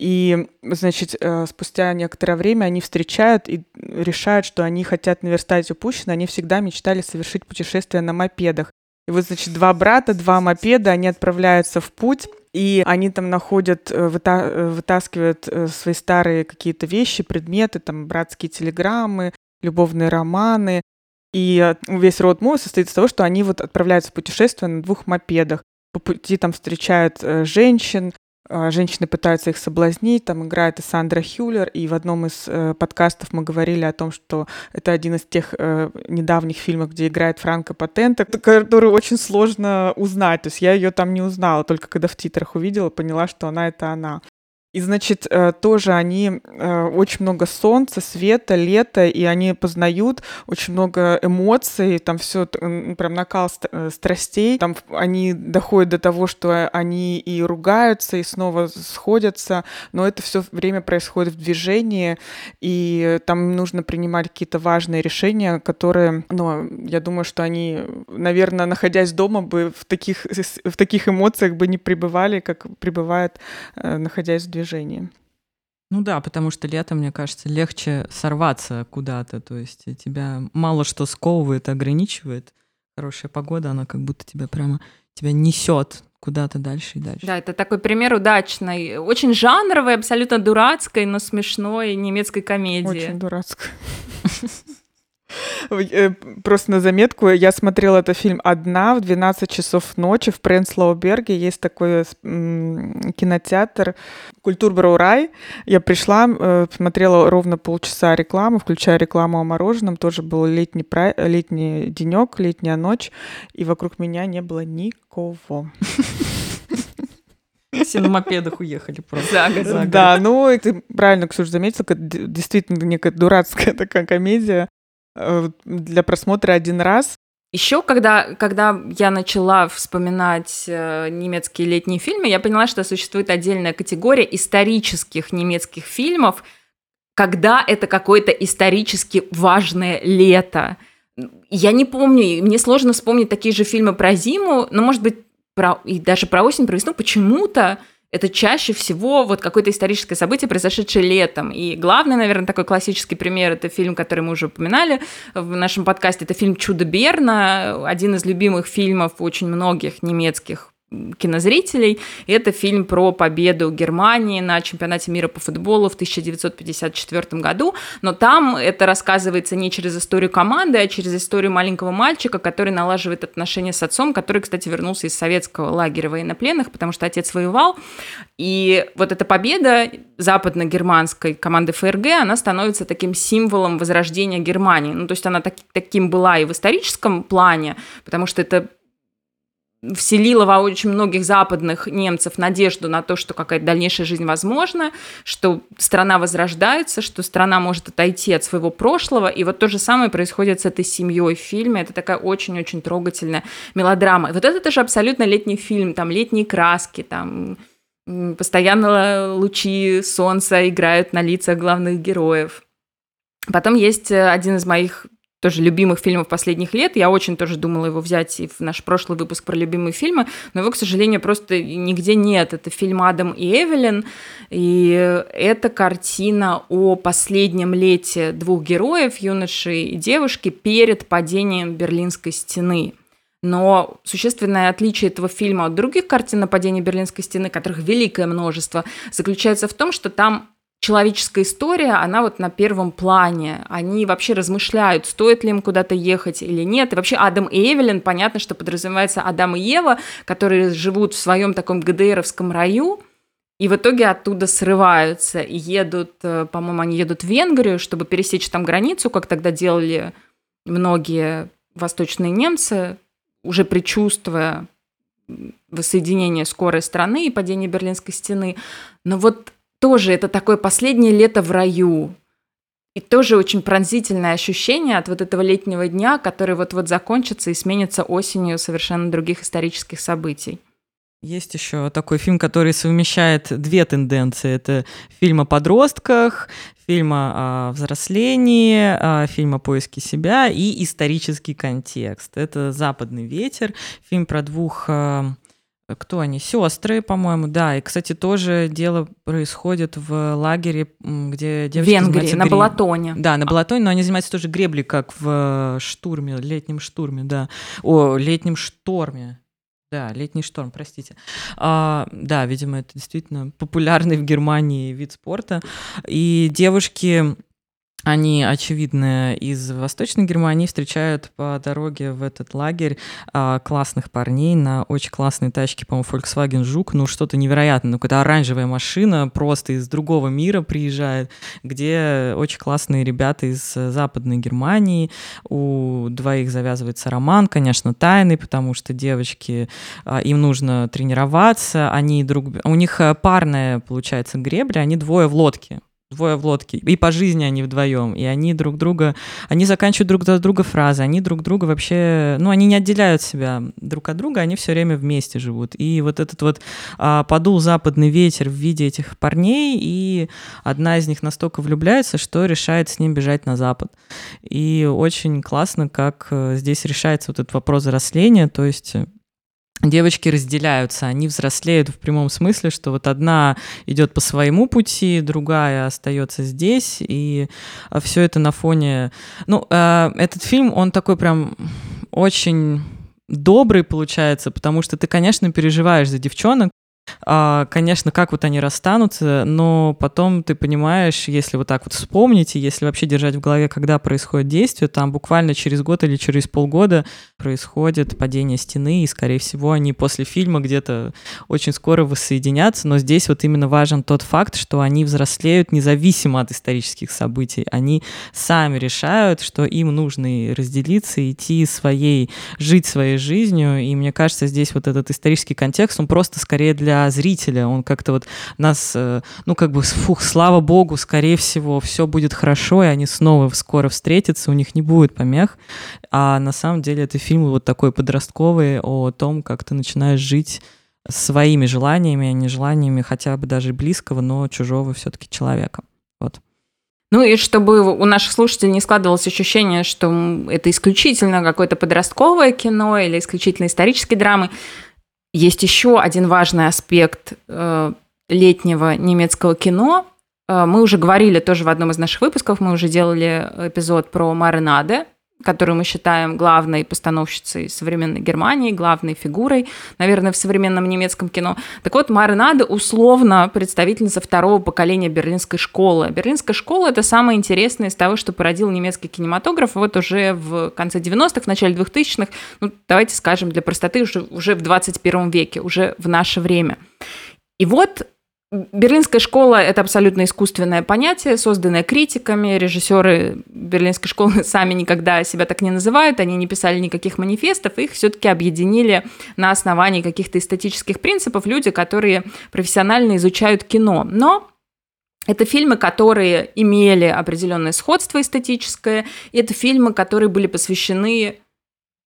И, значит, э, спустя некоторое время они встречают и решают, что они хотят наверстать упущенное. Они всегда мечтали совершить путешествие на мопедах. И вот, значит, два брата, два мопеда, они отправляются в путь, и они там находят, э, выта вытаскивают свои старые какие-то вещи, предметы, там, братские телеграммы, любовные романы, и э, весь род муви состоит из того, что они вот отправляются в путешествие на двух мопедах. По пути там встречают э, женщин, э, женщины пытаются их соблазнить, там играет и Сандра Хюллер, и в одном из э, подкастов мы говорили о том, что это один из тех э, недавних фильмов, где играет Франко Патента, которую очень сложно узнать, то есть я ее там не узнала, только когда в титрах увидела, поняла, что она это она. И, значит, э, тоже они э, очень много солнца, света, лета, и они познают очень много эмоций, там все прям накал э, страстей. Там они доходят до того, что они и ругаются, и снова сходятся, но это все время происходит в движении, и там нужно принимать какие-то важные решения, которые, ну, я думаю, что они, наверное, находясь дома бы в таких, в таких эмоциях бы не пребывали, как пребывают, находясь в движении движении. Ну да, потому что летом, мне кажется, легче сорваться куда-то, то есть тебя мало что сковывает, ограничивает. Хорошая погода, она как будто тебя прямо тебя несет куда-то дальше и дальше. Да, это такой пример удачной, очень жанровой, абсолютно дурацкой, но смешной немецкой комедии. Очень дурацкой. Э, просто на заметку, я смотрела этот фильм одна в 12 часов ночи в Пренслоуберге. Есть такой кинотеатр Культурбюро Рай. Я пришла, э, смотрела ровно полчаса рекламы, включая рекламу о мороженом. Тоже был летний, летний денек, летняя ночь, и вокруг меня не было никого. Все на мопедах уехали просто. За год, за год. Да, ну, ты правильно, Ксюша, заметила, действительно некая дурацкая такая комедия. Э, для просмотра один раз. Еще, когда, когда я начала вспоминать э, немецкие летние фильмы, я поняла, что существует отдельная категория исторических немецких фильмов, когда это какое-то исторически важное лето. Я не помню, мне сложно вспомнить такие же фильмы про зиму, но, может быть, про, и даже про осень, про весну. Почему-то это чаще всего вот какое-то историческое событие, произошедшее летом. И главный, наверное, такой классический пример – это фильм, который мы уже упоминали в нашем подкасте, это фильм «Чудо Берна», один из любимых фильмов очень многих немецких кинозрителей. Это фильм про победу Германии на чемпионате мира по футболу в 1954 году. Но там это рассказывается не через историю команды, а через историю маленького мальчика, который налаживает отношения с отцом, который, кстати, вернулся из советского лагеря военнопленных, потому что отец воевал. И вот эта победа западно-германской команды ФРГ, она становится таким символом возрождения Германии. Ну, то есть она так, таким была и в историческом плане, потому что это вселила во очень многих западных немцев надежду на то, что какая-то дальнейшая жизнь возможна, что страна возрождается, что страна может отойти от своего прошлого. И вот то же самое происходит с этой семьей в фильме. Это такая очень-очень трогательная мелодрама. И вот это тоже абсолютно летний фильм, там летние краски, там постоянно лучи солнца играют на лицах главных героев. Потом есть э, один из моих тоже любимых фильмов последних лет. Я очень тоже думала его взять и в наш прошлый выпуск про любимые фильмы, но его, к сожалению, просто нигде нет. Это фильм «Адам и Эвелин», и это картина о последнем лете двух героев, юноши и девушки, перед падением Берлинской стены. Но существенное отличие этого фильма от других картин нападения Берлинской стены, которых великое множество, заключается в том, что там человеческая история, она вот на первом плане. Они вообще размышляют, стоит ли им куда-то ехать или нет. И вообще Адам и Эвелин, понятно, что подразумевается Адам и Ева, которые живут в своем таком ГДРовском раю, и в итоге оттуда срываются и едут, э, по-моему, они едут в Венгрию, чтобы пересечь там границу, как тогда делали многие восточные немцы, уже предчувствуя воссоединение скорой страны и падение Берлинской стены. Но вот тоже это такое последнее лето в раю. И тоже очень пронзительное ощущение от вот этого летнего дня, который вот-вот закончится и сменится осенью совершенно других исторических событий. Есть еще такой фильм, который совмещает две тенденции. Это фильм о подростках, фильм о взрослении, фильм о поиске себя и исторический контекст. Это «Западный ветер», фильм про двух кто они? Сестры, по-моему, да. И, кстати, тоже дело происходит в лагере, где девочки Венгрии, на. Балатоне. Да, на Балатоне, но они занимаются тоже греблей, как в штурме, летнем штурме, да. О, летнем шторме. Да, летний шторм, простите. А, да, видимо, это действительно популярный в Германии вид спорта. И девушки они, очевидно, из Восточной Германии встречают по дороге в этот лагерь а, классных парней на очень классной тачке, по-моему, Volkswagen Жук, ну что-то невероятное, ну какая-то оранжевая машина просто из другого мира приезжает, где очень классные ребята из Западной Германии, у двоих завязывается роман, конечно, тайный, потому что девочки, а, им нужно тренироваться, они друг, у них парная, получается, гребля, они двое в лодке, двое в лодке, и по жизни они вдвоем, и они друг друга, они заканчивают друг за друга фразы, они друг друга вообще, ну, они не отделяют себя друг от друга, они все время вместе живут. И вот этот вот а, подул западный ветер в виде этих парней, и одна из них настолько влюбляется, что решает с ним бежать на запад. И очень классно, как э, здесь решается вот этот вопрос взросления, то есть девочки разделяются, они взрослеют в прямом смысле, что вот одна идет по своему пути, другая остается здесь, и а, все это на фоне... Ну, э, этот фильм, он такой прям очень добрый получается, потому что ты, конечно, переживаешь за девчонок, конечно, как вот они расстанутся, но потом ты понимаешь, если вот так вот вспомнить, и если вообще держать в голове, когда происходит действие, там буквально через год или через полгода происходит падение стены, и, скорее всего, они после фильма где-то очень скоро воссоединятся, но здесь вот именно важен тот факт, что они взрослеют независимо от исторических событий. Они сами решают, что им нужно разделиться, идти своей, жить своей жизнью, и мне кажется, здесь вот этот исторический контекст, он просто скорее для зрителя. Он как-то вот нас, э, ну как бы, фух, слава богу, скорее всего, все будет хорошо, и они снова скоро встретятся, у них не будет помех. А на самом деле это фильм вот такой подростковый о том, как ты начинаешь жить своими желаниями, а не желаниями хотя бы даже близкого, но чужого все-таки человека. Вот. Ну и чтобы у наших слушателей не складывалось ощущение, что это исключительно какое-то подростковое кино или исключительно исторические драмы, есть еще один важный аспект э, летнего немецкого кино. Э, мы уже говорили тоже в одном из наших выпусков, мы уже делали эпизод про Маринаде, которую мы считаем главной постановщицей современной Германии, главной фигурой, наверное, в современном немецком кино. Так вот, Маринада условно представительница второго поколения берлинской школы. Берлинская школа – это самое интересное из того, что породил немецкий кинематограф вот уже в конце 90-х, в начале 2000-х, ну, давайте скажем для простоты, уже, уже в 21 веке, уже в наше время. И вот Берлинская школа – это абсолютно искусственное понятие, созданное критиками. Режиссеры Берлинской школы сами никогда себя так не называют, они не писали никаких манифестов, их все-таки объединили на основании каких-то эстетических принципов люди, которые профессионально изучают кино. Но это фильмы, которые имели определенное сходство эстетическое, и это фильмы, которые были посвящены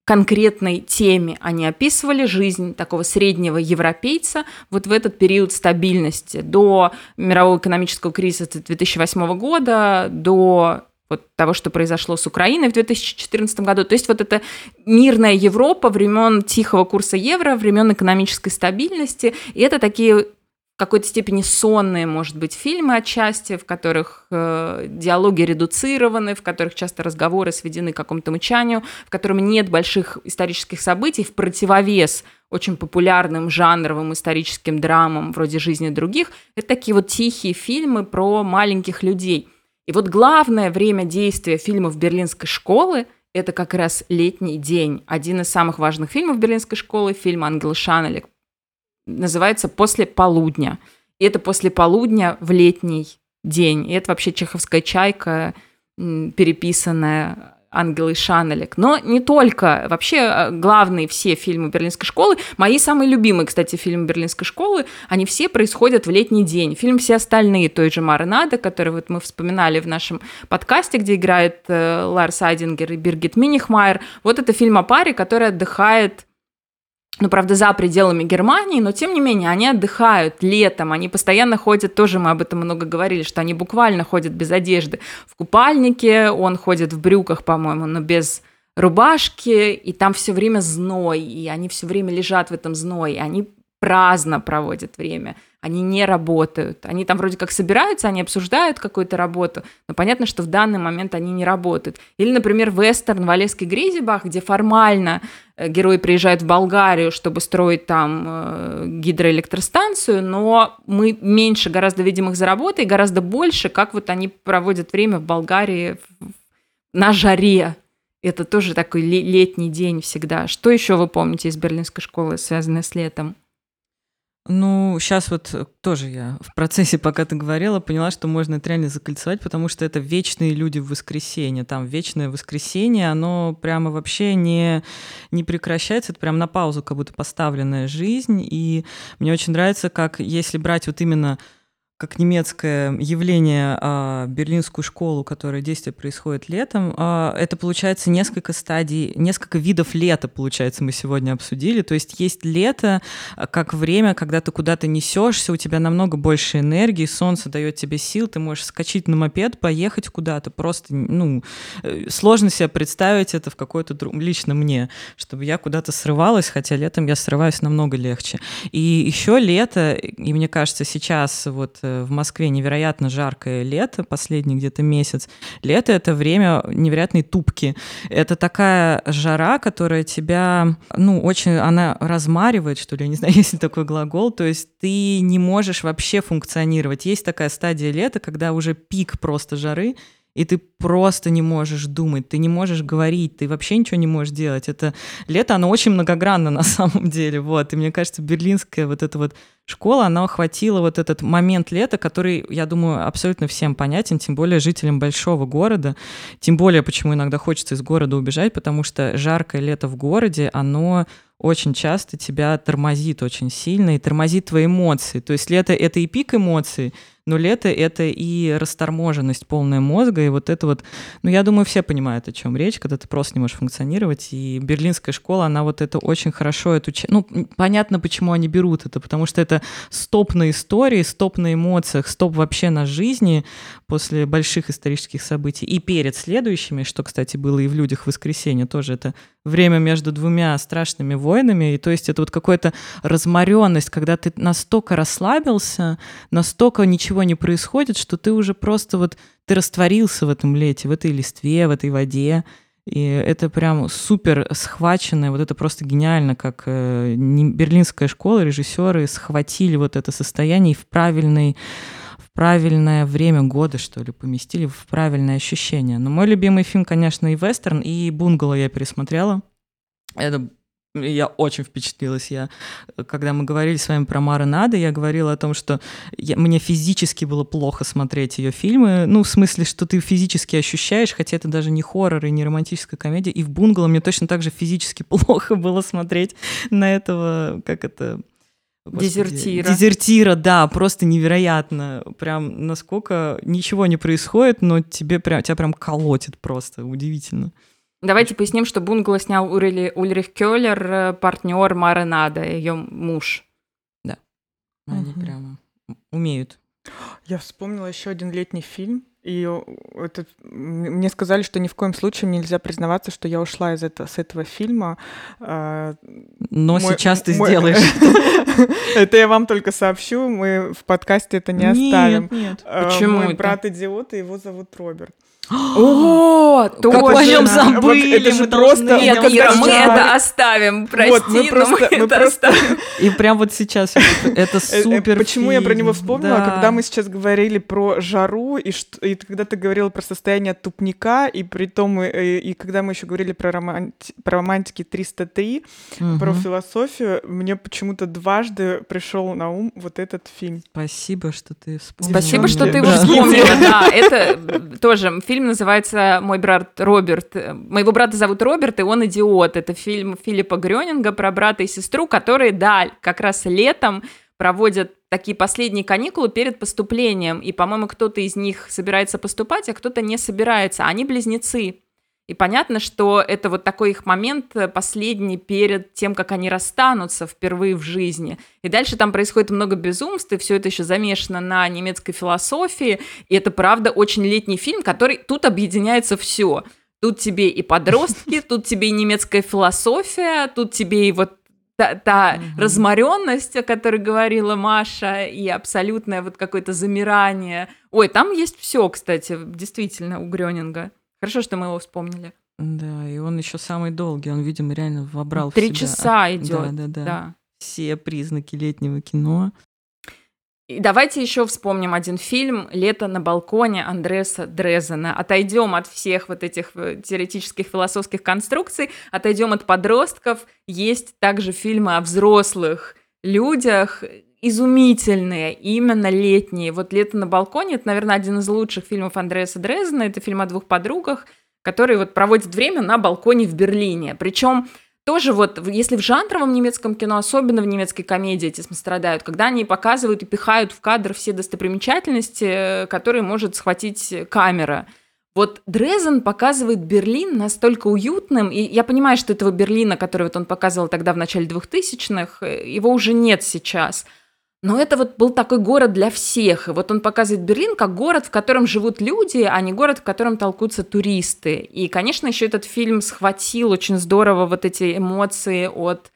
конкретной теме они описывали жизнь такого среднего европейца вот в этот период стабильности до мирового экономического кризиса 2008 года, до вот того, что произошло с Украиной в 2014 году. То есть вот это мирная Европа времен тихого курса евро, времен экономической стабильности. И это такие в какой-то степени сонные, может быть, фильмы отчасти, в которых э, диалоги редуцированы, в которых часто разговоры сведены к какому-то мычанию, в котором нет больших исторических событий в противовес очень популярным жанровым историческим драмам вроде «Жизни других». Это такие вот тихие фильмы про маленьких людей. И вот главное время действия фильмов «Берлинской школы» – это как раз летний день. Один из самых важных фильмов Берлинской школы, фильм Ангел Шанелек называется «После полудня». И это «После полудня» в летний день. И это вообще чеховская чайка, переписанная Ангел и Шанелек. Но не только. Вообще э, главные все фильмы Берлинской школы, мои самые любимые, кстати, фильмы Берлинской школы, они все происходят в летний день. Фильм «Все остальные» той же Маринады, который вот мы вспоминали в нашем подкасте, где играет э, Ларс Айдингер и Биргит Минихмайер. Вот это фильм о паре, который отдыхает ну, правда, за пределами Германии, но тем не менее, они отдыхают летом, они постоянно ходят, тоже мы об этом много говорили, что они буквально ходят без одежды в купальнике, он ходит в брюках, по-моему, но без рубашки, и там все время зной, и они все время лежат в этом зное, и они праздно проводят время, они не работают. Они там вроде как собираются, они обсуждают какую-то работу, но понятно, что в данный момент они не работают. Или, например, вестерн Валеский Гризибах, где формально герои приезжают в Болгарию, чтобы строить там э, гидроэлектростанцию, но мы меньше гораздо видим их за работой, гораздо больше, как вот они проводят время в Болгарии на жаре. Это тоже такой летний день всегда. Что еще вы помните из берлинской школы, связанное с летом? Ну, сейчас вот э, тоже я в процессе, пока ты говорила, поняла, что можно это реально закольцевать, потому что это вечные люди в воскресенье. Там вечное воскресенье, оно прямо вообще не, не прекращается, это прям на паузу как будто поставленная жизнь. И мне очень нравится, как если брать вот именно как немецкое явление а, берлинскую школу, которая действие происходит летом, а, это получается несколько стадий, несколько видов лета, получается, мы сегодня обсудили. То есть есть лето а, как время, когда ты куда-то несешься, у тебя намного больше энергии, солнце дает тебе сил, ты можешь скачать на мопед, поехать куда-то. Просто, ну, э, сложно себе представить это в какой-то друг... лично мне, чтобы я куда-то срывалась, хотя летом я срываюсь намного легче. И еще лето, и мне кажется, сейчас вот в Москве невероятно жаркое лето, последний где-то месяц. Лето — это время невероятной тупки. Это такая жара, которая тебя, ну, очень, она размаривает, что ли, я не знаю, есть ли такой глагол, то есть ты не можешь вообще функционировать. Есть такая стадия лета, когда уже пик просто жары, и ты просто не можешь думать, ты не можешь говорить, ты вообще ничего не можешь делать. Это лето, оно очень многогранно на самом деле, вот. И мне кажется, берлинская вот эта вот школа, она охватила вот этот момент лета, который, я думаю, абсолютно всем понятен, тем более жителям большого города, тем более, почему иногда хочется из города убежать, потому что жаркое лето в городе, оно очень часто тебя тормозит очень сильно и тормозит твои эмоции. То есть лето — это и пик эмоций, но лето — это и расторможенность полная мозга, и вот это вот, ну, я думаю, все понимают, о чем речь, когда ты просто не можешь функционировать, и берлинская школа, она вот это очень хорошо эту... Ну, понятно, почему они берут это, потому что это стоп на истории, стоп на эмоциях, стоп вообще на жизни после больших исторических событий, и перед следующими, что, кстати, было и в «Людях воскресенье», тоже это время между двумя страшными войнами, и то есть это вот какая-то разморенность, когда ты настолько расслабился, настолько ничего ничего не происходит, что ты уже просто вот, ты растворился в этом лете, в этой листве, в этой воде, и это прям супер схваченное, вот это просто гениально, как э, берлинская школа, режиссеры схватили вот это состояние и в правильный в правильное время года, что ли, поместили в правильное ощущение. Но мой любимый фильм, конечно, и вестерн, и «Бунгало» я пересмотрела. Это я очень впечатлилась. Я, когда мы говорили с вами про Мара Нада, я говорила о том, что я, мне физически было плохо смотреть ее фильмы. Ну, в смысле, что ты физически ощущаешь, хотя это даже не хоррор и не романтическая комедия. И в «Бунгало» мне точно так же физически плохо было смотреть на этого, как это... Господи, дезертира. Дезертира, да, просто невероятно. Прям насколько ничего не происходит, но тебе прям, тебя прям колотит просто, удивительно. Давайте поясним, что Бунгало снял Урили, Ульрих Кёллер, э, партнер Маренада, ее муж. Да, они угу. прямо умеют. Я вспомнила еще один летний фильм. И это, мне сказали, что ни в коем случае нельзя признаваться, что я ушла из этого, с этого фильма. А, Но мой, сейчас ты мой... сделаешь. Это я вам только сообщу, мы в подкасте это не оставим. Нет, нет. А, Почему Мой брат идиот, и его зовут Роберт. О, точно. Как о забыли. это же просто... Нет, Ира, мы это оставим, прости, вот, мы просто, мы, это просто... оставим. И прям вот сейчас это э, э, супер Почему я про него вспомнила? Да. Когда мы сейчас говорили про жару, и, что, и когда ты говорила про состояние тупника, и при том, и, э, и когда мы еще говорили про, романти... про романтики 303, угу. про философию, мне почему-то дважды пришел на ум вот этот фильм. Спасибо, что ты вспомнила. Спасибо, что ты его вспомнила, да. Это тоже фильм Фильм называется «Мой брат Роберт». Моего брата зовут Роберт, и он идиот. Это фильм Филиппа Грёнинга про брата и сестру, которые, да, как раз летом проводят такие последние каникулы перед поступлением. И, по-моему, кто-то из них собирается поступать, а кто-то не собирается. Они близнецы. И понятно, что это вот такой их момент э, последний перед тем, как они расстанутся впервые в жизни. И дальше там происходит много безумств, и все это еще замешано на немецкой философии. И это, правда, очень летний фильм, который тут объединяется все. Тут тебе и подростки, тут тебе и немецкая философия, тут тебе и вот та, та mm-hmm. разморенность, о которой говорила Маша, и абсолютное вот какое-то замирание. Ой, там есть все, кстати, действительно, у Грёнинга. Хорошо, что мы его вспомнили. Да, и он еще самый долгий, он, видимо, реально вобрал Три в себя. часа идет. Да, да, да, да. Все признаки летнего кино. И давайте еще вспомним один фильм «Лето на балконе» Андреса Дрезена. Отойдем от всех вот этих э, теоретических философских конструкций, отойдем от подростков. Есть также фильмы о взрослых людях, изумительные, именно летние. Вот «Лето на балконе» — это, наверное, один из лучших фильмов Андреаса Дрезена. Это фильм о двух подругах, которые вот проводят время на балконе в Берлине. Причем тоже вот, если в жанровом немецком кино, особенно в немецкой комедии этим страдают, когда они показывают и пихают в кадр все достопримечательности, которые может схватить камера – вот Дрезен показывает Берлин настолько уютным, и я понимаю, что этого Берлина, который вот он показывал тогда в начале 2000-х, его уже нет сейчас – но это вот был такой город для всех. И вот он показывает Берлин как город, в котором живут люди, а не город, в котором толкутся туристы. И, конечно, еще этот фильм схватил очень здорово вот эти эмоции от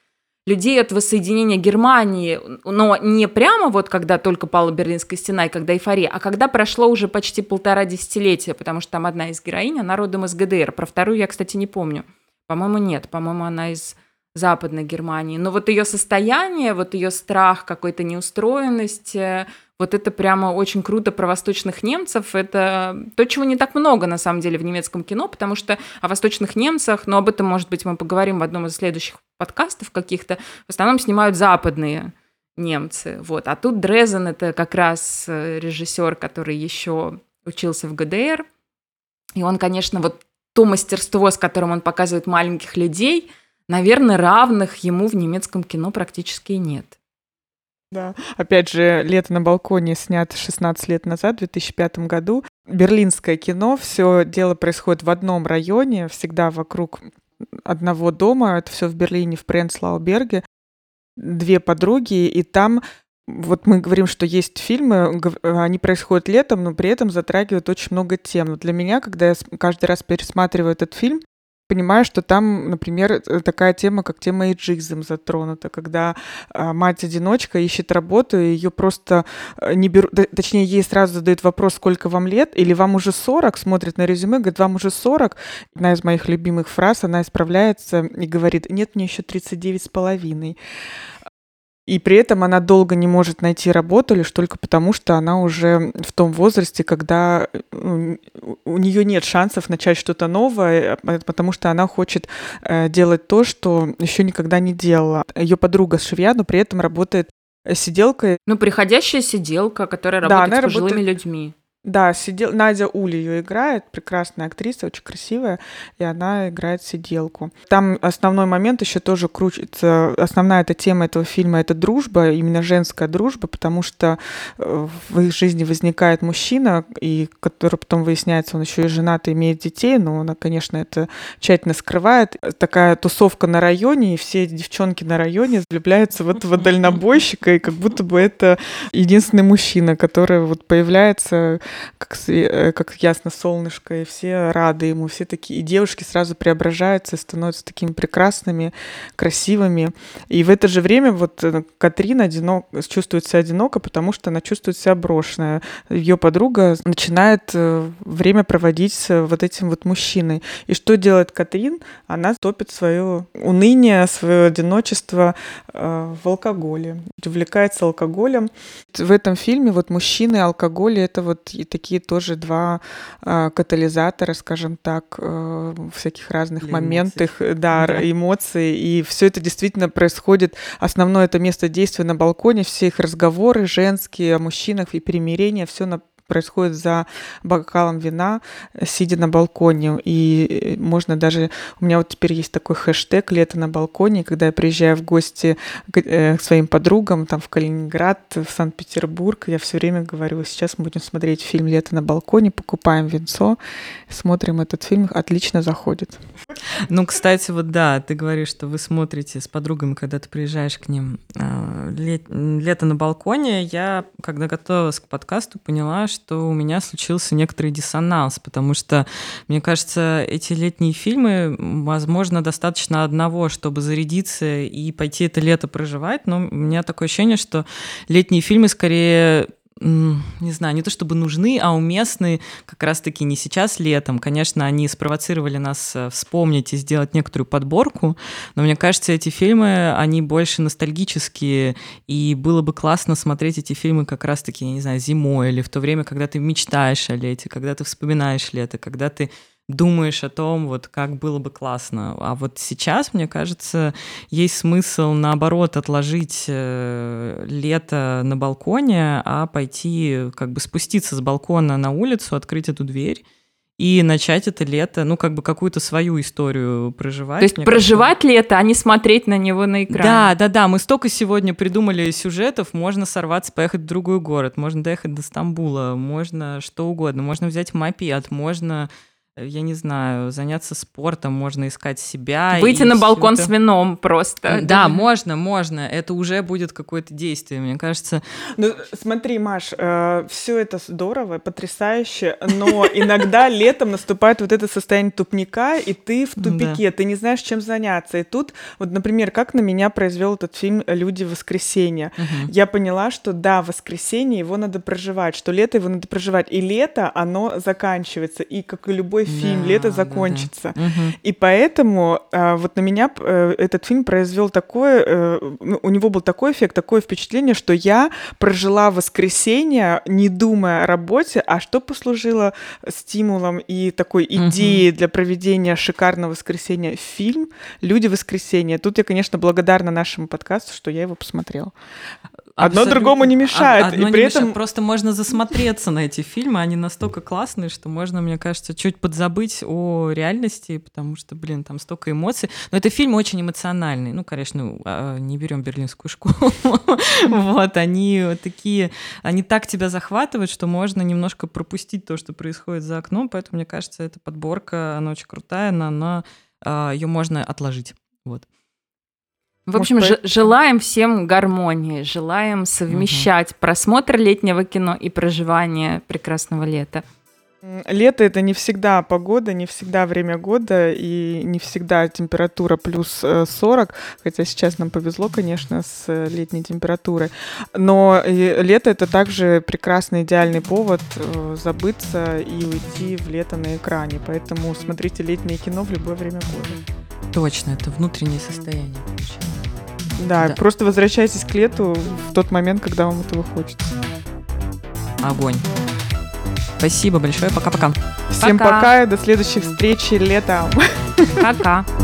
людей от воссоединения Германии, но не прямо вот когда только пала Берлинская стена и когда эйфория, а когда прошло уже почти полтора десятилетия, потому что там одна из героинь, она родом из ГДР. Про вторую я, кстати, не помню. По-моему, нет. По-моему, она из Западной Германии. Но вот ее состояние, вот ее страх какой-то неустроенности, вот это прямо очень круто про восточных немцев. Это то, чего не так много, на самом деле, в немецком кино, потому что о восточных немцах, но об этом, может быть, мы поговорим в одном из следующих подкастов каких-то, в основном снимают западные немцы. Вот. А тут Дрезен — это как раз э, режиссер, который еще учился в ГДР. И он, конечно, вот то мастерство, с которым он показывает маленьких людей — наверное, равных ему в немецком кино практически нет. Да. Опять же, «Лето на балконе» снят 16 лет назад, в 2005 году. Берлинское кино, все дело происходит в одном районе, всегда вокруг одного дома. Это все в Берлине, в Пренцлауберге. Две подруги, и там вот мы говорим, что есть фильмы, они происходят летом, но при этом затрагивают очень много тем. Для меня, когда я каждый раз пересматриваю этот фильм, понимаю, что там, например, э, такая тема, как тема эйджизм затронута, когда а, мать-одиночка ищет работу, и ее просто э, не берут, точнее, ей сразу задают вопрос, сколько вам лет, или вам уже 40, смотрит на резюме, говорит, вам уже 40. Одна из моих любимых фраз, она исправляется и говорит, нет, мне еще 39 с половиной и при этом она долго не может найти работу лишь только потому, что она уже в том возрасте, когда ну, у нее нет шансов начать что-то новое, а, потому что она хочет э, делать то, что еще никогда не делала. Ее подруга швея, но при этом работает сиделкой. Ну, приходящая сиделка, которая работает да, с пожилыми работает... людьми. Да, сидел... Надя Ули ее играет, прекрасная актриса, очень красивая, и она играет сиделку. Там основной момент еще тоже крутится, основная эта тема этого фильма — это дружба, именно женская дружба, потому что э, в их жизни возникает мужчина, и который потом выясняется, он еще и женат и имеет детей, но она, конечно, это тщательно скрывает. Такая тусовка на районе, и все девчонки на районе влюбляются в этого дальнобойщика, и как будто бы это единственный мужчина, который вот появляется как, э, как ясно солнышко, и все рады ему, все такие, и девушки сразу преображаются становятся такими прекрасными, красивыми. И в это же время вот э, Катрин одинок, чувствует себя одиноко, потому что она чувствует себя брошенная. Ее подруга начинает э, время проводить с вот этим вот мужчиной. И что делает Катрин? Она топит свое уныние, свое одиночество в алкоголе, увлекается алкоголем. В этом фильме вот мужчины и алкоголь — это вот и такие тоже два э, катализатора, скажем так, э, всяких разных Для моментах, эмоций. да, да, эмоций. И все это действительно происходит. Основное это место действия на балконе, все их разговоры женские о мужчинах и примирение, все на происходит за бокалом вина, сидя на балконе. И можно даже... У меня вот теперь есть такой хэштег «Лето на балконе», когда я приезжаю в гости к, э, своим подругам там в Калининград, в Санкт-Петербург, я все время говорю, сейчас мы будем смотреть фильм «Лето на балконе», покупаем винцо, смотрим этот фильм, отлично заходит. Ну, кстати, вот да, ты говоришь, что вы смотрите с подругами, когда ты приезжаешь к ним. А, «Лето на балконе», я, когда готовилась к подкасту, поняла, что что у меня случился некоторый диссонанс, потому что, мне кажется, эти летние фильмы, возможно, достаточно одного, чтобы зарядиться и пойти это лето проживать, но у меня такое ощущение, что летние фильмы скорее не знаю, не то чтобы нужны, а уместны как раз-таки не сейчас летом. Конечно, они спровоцировали нас э, вспомнить и сделать некоторую подборку, но мне кажется, эти фильмы, они больше ностальгические, и было бы классно смотреть эти фильмы как раз-таки, я не знаю, зимой или в то время, когда ты мечтаешь о лете, когда ты вспоминаешь лето, когда ты думаешь о том, вот как было бы классно. А вот сейчас, мне кажется, есть смысл, наоборот, отложить э, лето на балконе, а пойти как бы спуститься с балкона на улицу, открыть эту дверь и начать это лето, ну, как бы какую-то свою историю проживать. То есть проживать кажется. лето, а не смотреть на него на экране. Да, да, да. Мы столько сегодня придумали сюжетов. Можно сорваться, поехать в другой город, можно доехать до Стамбула, можно что угодно. Можно взять мопед, можно я не знаю, заняться спортом, можно искать себя. Выйти на балкон это... с вином просто. Да, можно, можно. Это уже будет какое-то действие, мне кажется. Ну, смотри, Маш, э, все это здорово, потрясающе, но иногда летом наступает вот это состояние тупника, и ты в тупике, ты не знаешь, чем заняться. И тут, вот, например, как на меня произвел этот фильм «Люди в воскресенье». Я поняла, что да, воскресенье его надо проживать, что лето его надо проживать. И лето, оно заканчивается. И как и любой фильм, да, лето закончится. Да, да. И поэтому а, вот на меня а, этот фильм произвел такое, а, у него был такой эффект, такое впечатление, что я прожила воскресенье, не думая о работе, а что послужило стимулом и такой идеей угу. для проведения шикарного воскресенья фильм «Люди воскресенья». Тут я, конечно, благодарна нашему подкасту, что я его посмотрела. Одно другому не мешает. Одно и при этом мешает. просто можно засмотреться на эти фильмы, они настолько классные, что можно, мне кажется, чуть подзабыть о реальности, потому что, блин, там столько эмоций. Но это фильм очень эмоциональный. Ну, конечно, а, не берем берлинскую школу. Вот, они такие, они так тебя захватывают, что можно немножко пропустить то, что происходит за окном. Поэтому, мне кажется, эта подборка, она очень крутая, она, а, ее можно отложить. Вот. В общем, Может, желаем всем гармонии, желаем совмещать угу. просмотр летнего кино и проживание прекрасного лета. Лето это не всегда погода, не всегда время года и не всегда температура плюс 40, э, хотя сейчас нам повезло, конечно, с э, летней температурой. Но лето это также прекрасный идеальный повод э, забыться и уйти в лето на экране. Поэтому смотрите летнее кино в любое время года. Точно, это внутреннее состояние. Да, да, просто возвращайтесь к лету в тот момент, когда вам этого хочется. Огонь. Спасибо большое. Пока-пока. Всем пока. пока до следующей встречи летом. Пока.